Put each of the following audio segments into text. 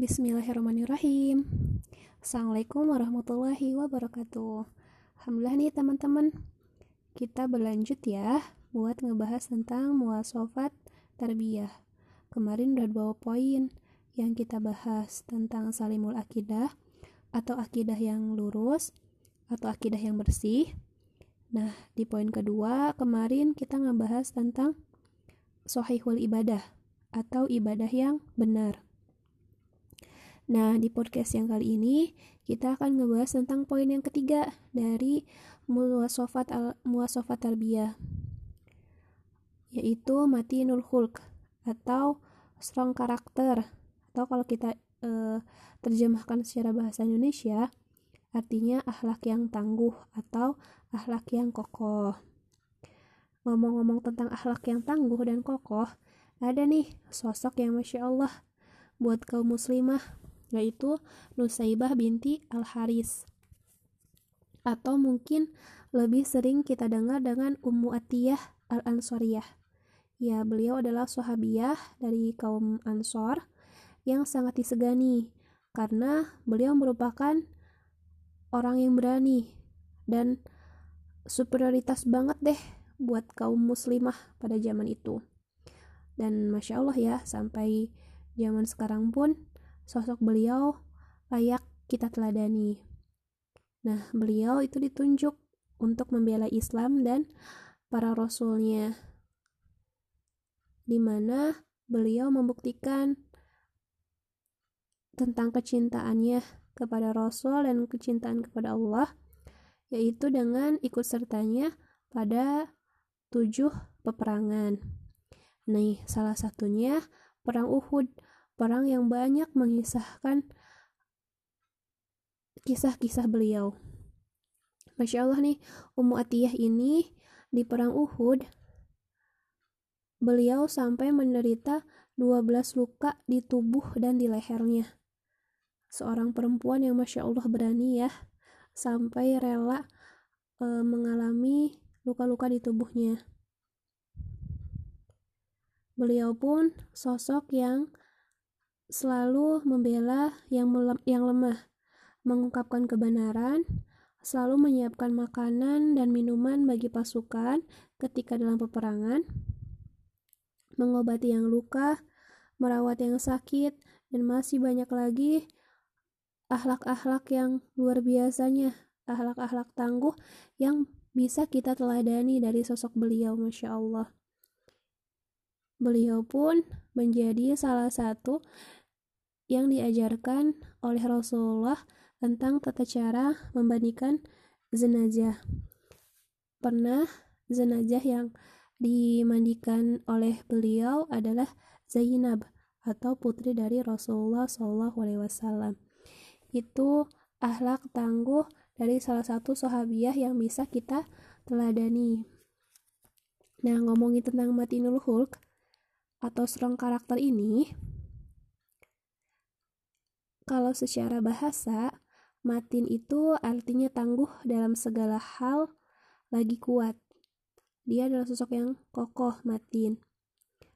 Bismillahirrahmanirrahim. Assalamualaikum warahmatullahi wabarakatuh. Alhamdulillah nih teman-teman. Kita berlanjut ya buat ngebahas tentang muasofat tarbiyah. Kemarin udah bawa poin yang kita bahas tentang salimul akidah atau akidah yang lurus atau akidah yang bersih. Nah, di poin kedua kemarin kita ngebahas tentang sohihul ibadah atau ibadah yang benar. Nah, di podcast yang kali ini kita akan ngebahas tentang poin yang ketiga dari muasofat al muasofat tarbiyah yaitu mati nul hulk atau strong karakter atau kalau kita e, terjemahkan secara bahasa Indonesia artinya akhlak yang tangguh atau akhlak yang kokoh. Ngomong-ngomong tentang akhlak yang tangguh dan kokoh, ada nih sosok yang masya Allah buat kaum muslimah yaitu Nusaibah binti Al-Haris. Atau mungkin lebih sering kita dengar dengan Ummu Atiyah Al-Ansoriyah. Ya, beliau adalah sahabiah dari kaum Ansor yang sangat disegani karena beliau merupakan orang yang berani dan superioritas banget deh buat kaum muslimah pada zaman itu. Dan masya Allah ya, sampai zaman sekarang pun sosok beliau layak kita teladani. Nah, beliau itu ditunjuk untuk membela Islam dan para rasulnya, di mana beliau membuktikan tentang kecintaannya kepada Rasul dan kecintaan kepada Allah, yaitu dengan ikut sertanya pada tujuh peperangan. Nih, salah satunya perang Uhud perang yang banyak mengisahkan kisah-kisah beliau. Masya Allah nih, Ummu Atiyah ini di perang Uhud, beliau sampai menderita 12 luka di tubuh dan di lehernya. Seorang perempuan yang Masya Allah berani ya, sampai rela e, mengalami luka-luka di tubuhnya. Beliau pun sosok yang selalu membela yang, yang lemah, mengungkapkan kebenaran, selalu menyiapkan makanan dan minuman bagi pasukan ketika dalam peperangan, mengobati yang luka, merawat yang sakit, dan masih banyak lagi akhlak-akhlak yang luar biasanya, akhlak-akhlak tangguh yang bisa kita teladani dari sosok beliau, Masya Allah. Beliau pun menjadi salah satu yang diajarkan oleh Rasulullah tentang tata cara membandingkan jenazah. Pernah jenazah yang dimandikan oleh beliau adalah Zainab atau putri dari Rasulullah SAW. Itu akhlak tangguh dari salah satu sahabiah yang bisa kita teladani. Nah, ngomongin tentang Matinul Hulk atau strong karakter ini, kalau secara bahasa, Matin itu artinya tangguh dalam segala hal, lagi kuat. Dia adalah sosok yang kokoh, Matin.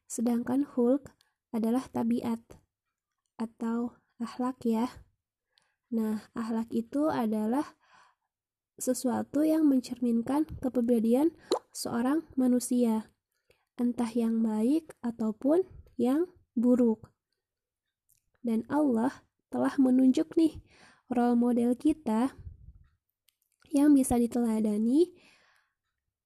Sedangkan Hulk adalah tabiat atau akhlak ya. Nah, akhlak itu adalah sesuatu yang mencerminkan kepribadian seorang manusia, entah yang baik ataupun yang buruk. Dan Allah telah menunjuk nih role model kita yang bisa diteladani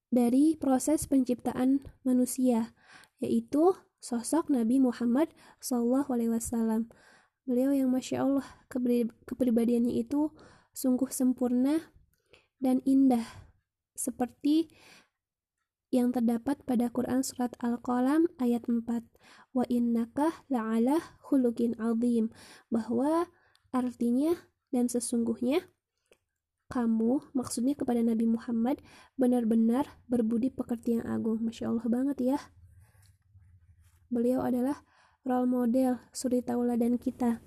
dari proses penciptaan manusia, yaitu sosok Nabi Muhammad SAW. Beliau yang masya Allah kepribadiannya itu sungguh sempurna dan indah, seperti yang terdapat pada Quran surat Al-Qalam ayat 4 wa innaka la'ala khuluqin azim bahwa artinya dan sesungguhnya kamu maksudnya kepada Nabi Muhammad benar-benar berbudi pekerti yang agung. Masya Allah banget ya. Beliau adalah role model suri tauladan kita.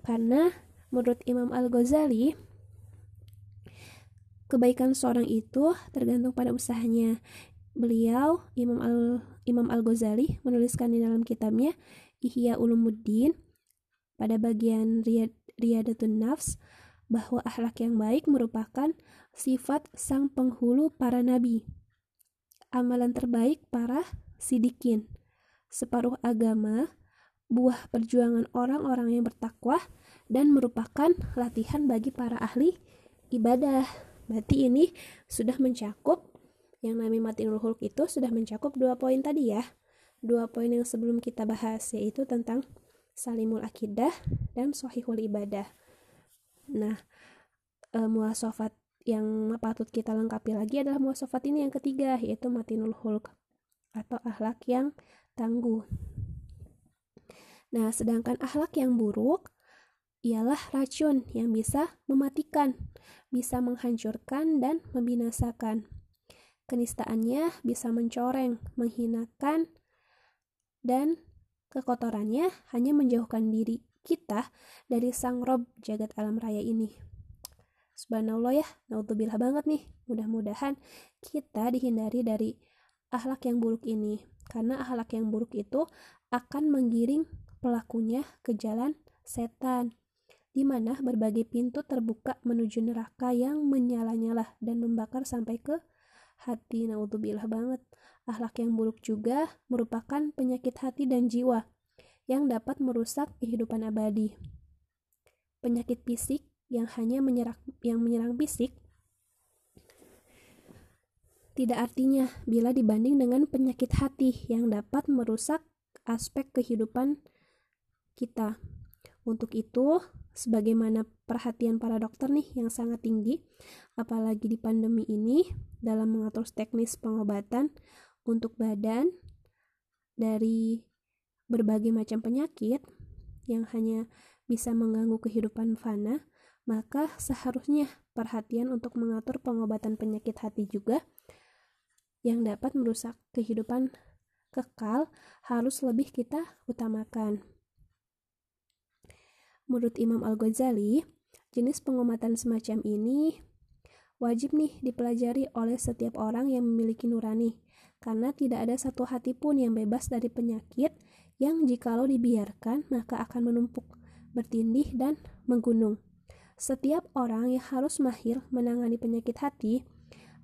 Karena menurut Imam Al-Ghazali Kebaikan seorang itu tergantung pada usahanya. Beliau Imam Al Imam Al Ghazali menuliskan di dalam kitabnya Ihya Ulumuddin pada bagian riyad, Riyadatun Nafs bahwa akhlak yang baik merupakan sifat sang penghulu para nabi. Amalan terbaik para sidikin. Separuh agama, buah perjuangan orang-orang yang bertakwa dan merupakan latihan bagi para ahli ibadah. Berarti ini sudah mencakup yang namanya mati hulk itu sudah mencakup dua poin tadi ya. Dua poin yang sebelum kita bahas yaitu tentang salimul akidah dan sohihul ibadah. Nah, e, muasafat yang patut kita lengkapi lagi adalah muasafat ini yang ketiga yaitu matinul hulk atau akhlak yang tangguh. Nah, sedangkan akhlak yang buruk ialah racun yang bisa mematikan, bisa menghancurkan dan membinasakan. Kenistaannya bisa mencoreng, menghinakan, dan Kekotorannya hanya menjauhkan diri kita dari sang Rob jagat alam raya ini. Subhanallah ya, naudzubillah banget nih. Mudah-mudahan kita dihindari dari akhlak yang buruk ini. Karena akhlak yang buruk itu akan menggiring pelakunya ke jalan setan di mana berbagai pintu terbuka menuju neraka yang menyala-nyala dan membakar sampai ke hati. Naudzubillah banget. Akhlak yang buruk juga merupakan penyakit hati dan jiwa yang dapat merusak kehidupan abadi. Penyakit fisik yang hanya menyerang, yang menyerang fisik tidak artinya bila dibanding dengan penyakit hati yang dapat merusak aspek kehidupan kita. Untuk itu, sebagaimana perhatian para dokter nih yang sangat tinggi, apalagi di pandemi ini dalam mengatur teknis pengobatan untuk badan dari berbagai macam penyakit yang hanya bisa mengganggu kehidupan fana, maka seharusnya perhatian untuk mengatur pengobatan penyakit hati juga yang dapat merusak kehidupan kekal harus lebih kita utamakan. Menurut Imam Al-Ghazali, jenis pengobatan semacam ini wajib nih dipelajari oleh setiap orang yang memiliki nurani karena tidak ada satu hati pun yang bebas dari penyakit yang jikalau dibiarkan maka akan menumpuk, bertindih, dan menggunung. Setiap orang yang harus mahir menangani penyakit hati,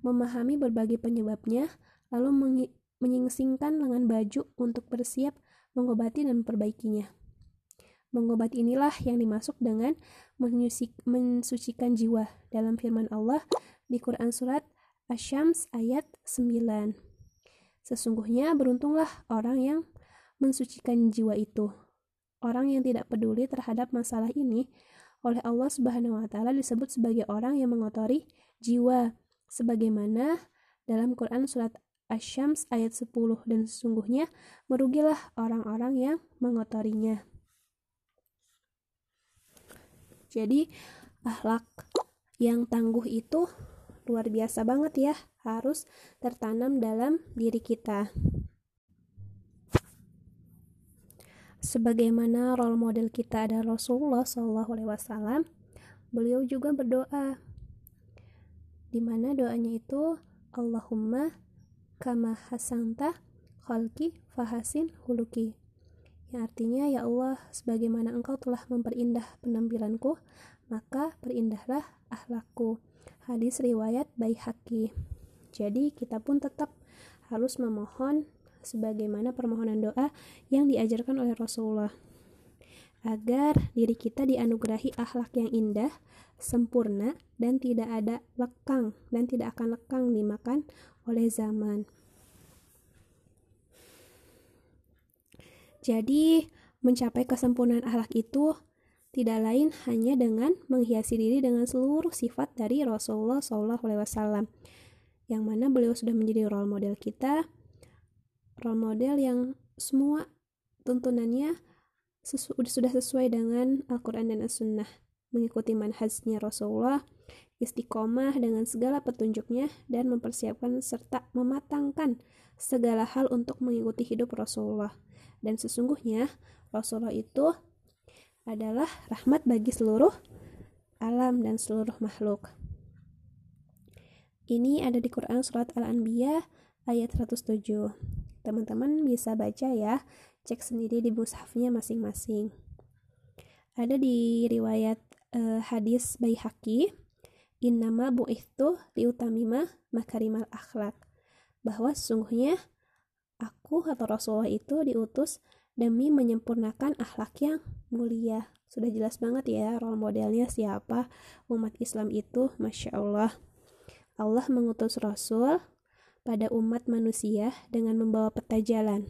memahami berbagai penyebabnya, lalu menyingsingkan lengan baju untuk bersiap mengobati dan memperbaikinya. Mengobati inilah yang dimasuk dengan mensucikan jiwa dalam firman Allah di Quran Surat Asyams ayat 9. Sesungguhnya beruntunglah orang yang mensucikan jiwa itu. Orang yang tidak peduli terhadap masalah ini oleh Allah Subhanahu wa taala disebut sebagai orang yang mengotori jiwa sebagaimana dalam Quran surat Asy-Syams ayat 10 dan sesungguhnya merugilah orang-orang yang mengotorinya. Jadi akhlak yang tangguh itu luar biasa banget ya, harus tertanam dalam diri kita. Sebagaimana role model kita ada Rasulullah SAW, beliau juga berdoa. Di mana doanya itu Allahumma kama hasanta khalki fahasin huluki. Yang artinya ya Allah, sebagaimana engkau telah memperindah penampilanku, maka perindahlah akhlakku hadis riwayat Baihaqi. Jadi kita pun tetap harus memohon sebagaimana permohonan doa yang diajarkan oleh Rasulullah agar diri kita dianugerahi akhlak yang indah, sempurna dan tidak ada lekang dan tidak akan lekang dimakan oleh zaman. Jadi, mencapai kesempurnaan akhlak itu tidak lain hanya dengan menghiasi diri dengan seluruh sifat dari Rasulullah SAW, yang mana beliau sudah menjadi role model kita, role model yang semua tuntunannya sesu sudah sesuai dengan Al-Quran dan As-Sunnah, mengikuti manhajnya Rasulullah, istiqomah dengan segala petunjuknya, dan mempersiapkan serta mematangkan segala hal untuk mengikuti hidup Rasulullah. Dan sesungguhnya Rasulullah itu adalah rahmat bagi seluruh alam dan seluruh makhluk. Ini ada di Quran Surat Al-Anbiya ayat 107. Teman-teman bisa baca ya, cek sendiri di mushafnya masing-masing. ada di riwayat uh, hadis Baihaqi innama bu'ithtu liutamima makarimal akhlak bahwa sesungguhnya aku atau Rasulullah itu diutus demi menyempurnakan akhlak yang mulia. Sudah jelas banget ya role modelnya siapa. Umat Islam itu Masya Allah. Allah mengutus Rasul pada umat manusia dengan membawa peta jalan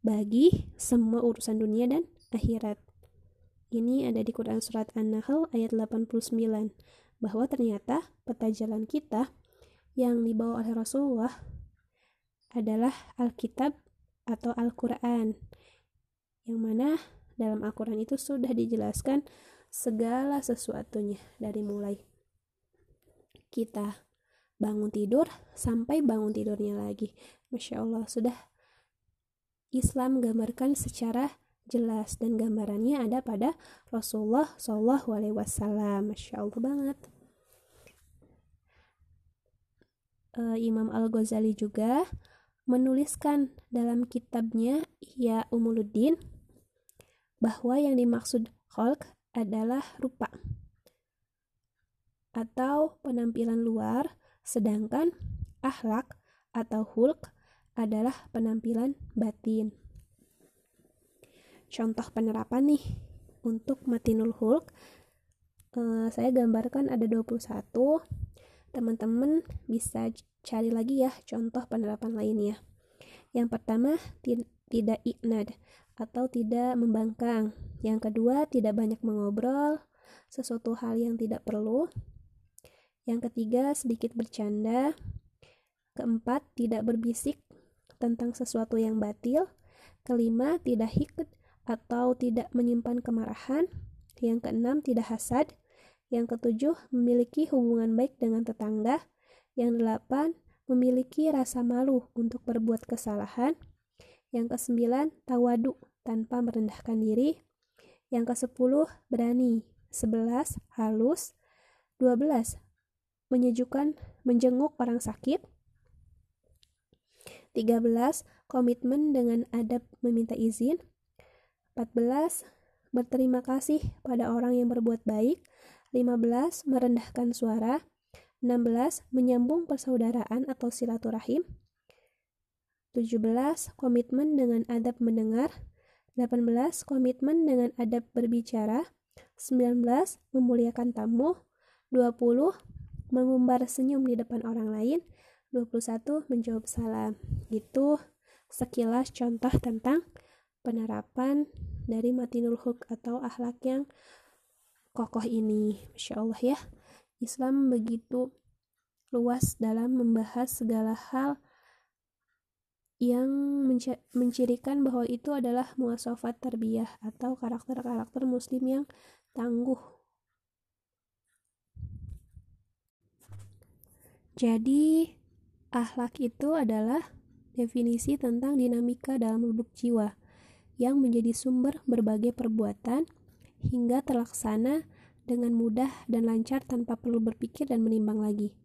bagi semua urusan dunia dan akhirat. Ini ada di Quran Surat An-Nahl ayat 89, bahwa ternyata peta jalan kita yang dibawa oleh Rasulullah adalah Alkitab atau Al-Quran, yang mana dalam Al-Quran itu sudah dijelaskan segala sesuatunya dari mulai kita bangun tidur sampai bangun tidurnya lagi. Masya Allah, sudah Islam gambarkan secara jelas dan gambarannya ada pada Rasulullah Shallallahu Alaihi Wasallam. Masya Allah banget. Uh, Imam Al Ghazali juga menuliskan dalam kitabnya Ya Umuluddin bahwa yang dimaksud kholq adalah rupa atau penampilan luar, sedangkan akhlak atau hulk adalah penampilan batin. Contoh penerapan nih untuk matinul hulk uh, saya gambarkan ada 21 teman-teman bisa cari lagi ya contoh penerapan lainnya yang pertama tidak iknad atau tidak membangkang yang kedua tidak banyak mengobrol sesuatu hal yang tidak perlu yang ketiga sedikit bercanda keempat tidak berbisik tentang sesuatu yang batil kelima tidak hikd atau tidak menyimpan kemarahan. Yang keenam, tidak hasad. Yang ketujuh, memiliki hubungan baik dengan tetangga. Yang delapan, memiliki rasa malu untuk berbuat kesalahan. Yang kesembilan, tawadu tanpa merendahkan diri. Yang kesepuluh, berani. Sebelas, halus. Dua belas, menyejukkan, menjenguk orang sakit. 13. Komitmen dengan adab meminta izin 14. Berterima kasih pada orang yang berbuat baik. 15. Merendahkan suara. 16. Menyambung persaudaraan atau silaturahim. 17. Komitmen dengan adab mendengar. 18. Komitmen dengan adab berbicara. 19. Memuliakan tamu. 20. Mengumbar senyum di depan orang lain. 21. Menjawab salam. Itu sekilas contoh tentang penerapan dari matinul huk atau akhlak yang kokoh ini. Masya Allah ya, Islam begitu luas dalam membahas segala hal yang mencirikan bahwa itu adalah muasafat tarbiyah atau karakter-karakter muslim yang tangguh. Jadi, akhlak itu adalah definisi tentang dinamika dalam lubuk jiwa yang menjadi sumber berbagai perbuatan hingga terlaksana dengan mudah dan lancar tanpa perlu berpikir dan menimbang lagi.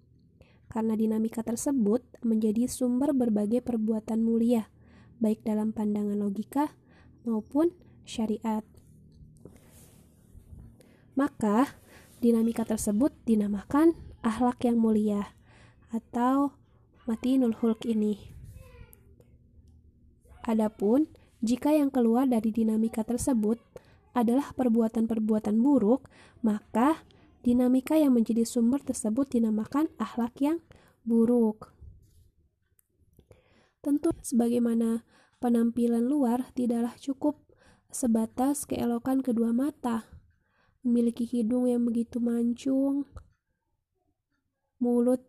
Karena dinamika tersebut menjadi sumber berbagai perbuatan mulia, baik dalam pandangan logika maupun syariat. Maka, dinamika tersebut dinamakan akhlak yang mulia atau matinul hulk ini. Adapun jika yang keluar dari dinamika tersebut adalah perbuatan-perbuatan buruk, maka dinamika yang menjadi sumber tersebut dinamakan akhlak yang buruk. Tentu sebagaimana penampilan luar tidaklah cukup sebatas keelokan kedua mata, memiliki hidung yang begitu mancung, mulut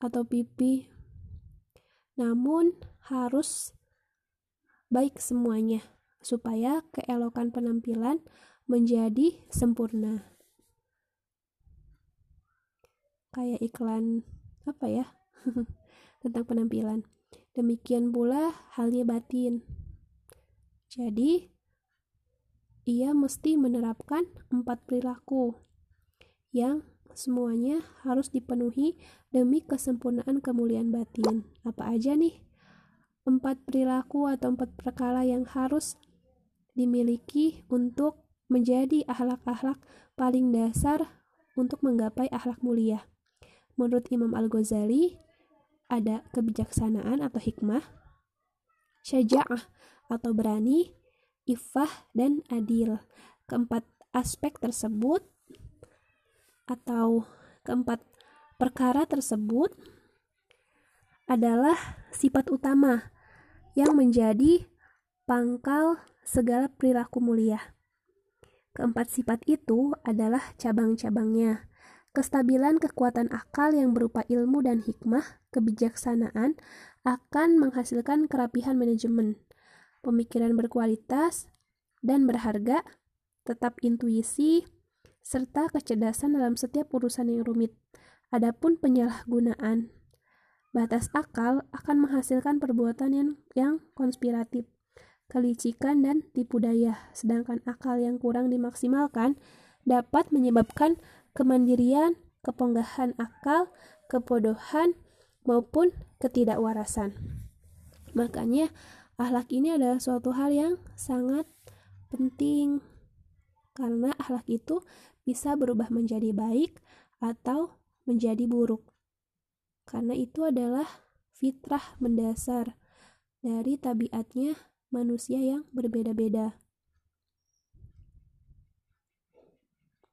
atau pipi, namun harus baik semuanya, supaya keelokan penampilan menjadi sempurna. Kayak iklan apa ya? tentang penampilan. Demikian pula halnya batin. Jadi, ia mesti menerapkan empat perilaku yang semuanya harus dipenuhi demi kesempurnaan kemuliaan batin. Apa aja nih? empat perilaku atau empat perkara yang harus dimiliki untuk menjadi akhlak-akhlak paling dasar untuk menggapai akhlak mulia. Menurut Imam Al-Ghazali, ada kebijaksanaan atau hikmah, syaja'ah atau berani, ifah, dan adil. Keempat aspek tersebut atau keempat perkara tersebut adalah sifat utama yang menjadi pangkal segala perilaku mulia. Keempat sifat itu adalah cabang-cabangnya. Kestabilan kekuatan akal yang berupa ilmu dan hikmah, kebijaksanaan, akan menghasilkan kerapihan manajemen, pemikiran berkualitas dan berharga, tetap intuisi, serta kecerdasan dalam setiap urusan yang rumit. Adapun penyalahgunaan batas akal akan menghasilkan perbuatan yang, yang konspiratif, kelicikan, dan tipu daya, sedangkan akal yang kurang dimaksimalkan dapat menyebabkan kemandirian, keponggahan akal, kebodohan, maupun ketidakwarasan. Makanya, akhlak ini adalah suatu hal yang sangat penting karena akhlak itu bisa berubah menjadi baik atau menjadi buruk. Karena itu adalah fitrah mendasar dari tabiatnya manusia yang berbeda-beda.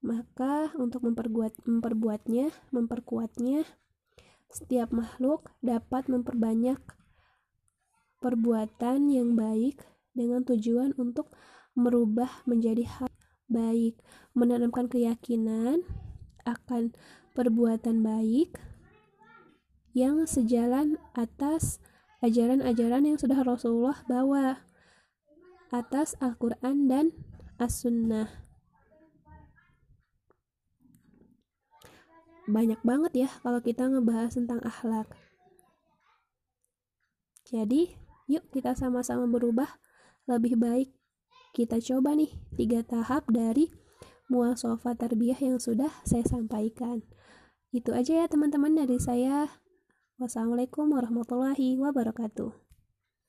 Maka untuk memperbuat, memperbuatnya, memperkuatnya, setiap makhluk dapat memperbanyak perbuatan yang baik dengan tujuan untuk merubah menjadi hal baik, menanamkan keyakinan akan perbuatan baik yang sejalan atas ajaran-ajaran yang sudah Rasulullah bawa atas Al-Quran dan As-Sunnah. banyak banget ya kalau kita ngebahas tentang akhlak. Jadi, yuk kita sama-sama berubah lebih baik. Kita coba nih tiga tahap dari muasofa tarbiyah yang sudah saya sampaikan. Itu aja ya teman-teman dari saya. Wassalamualaikum warahmatullahi wabarakatuh.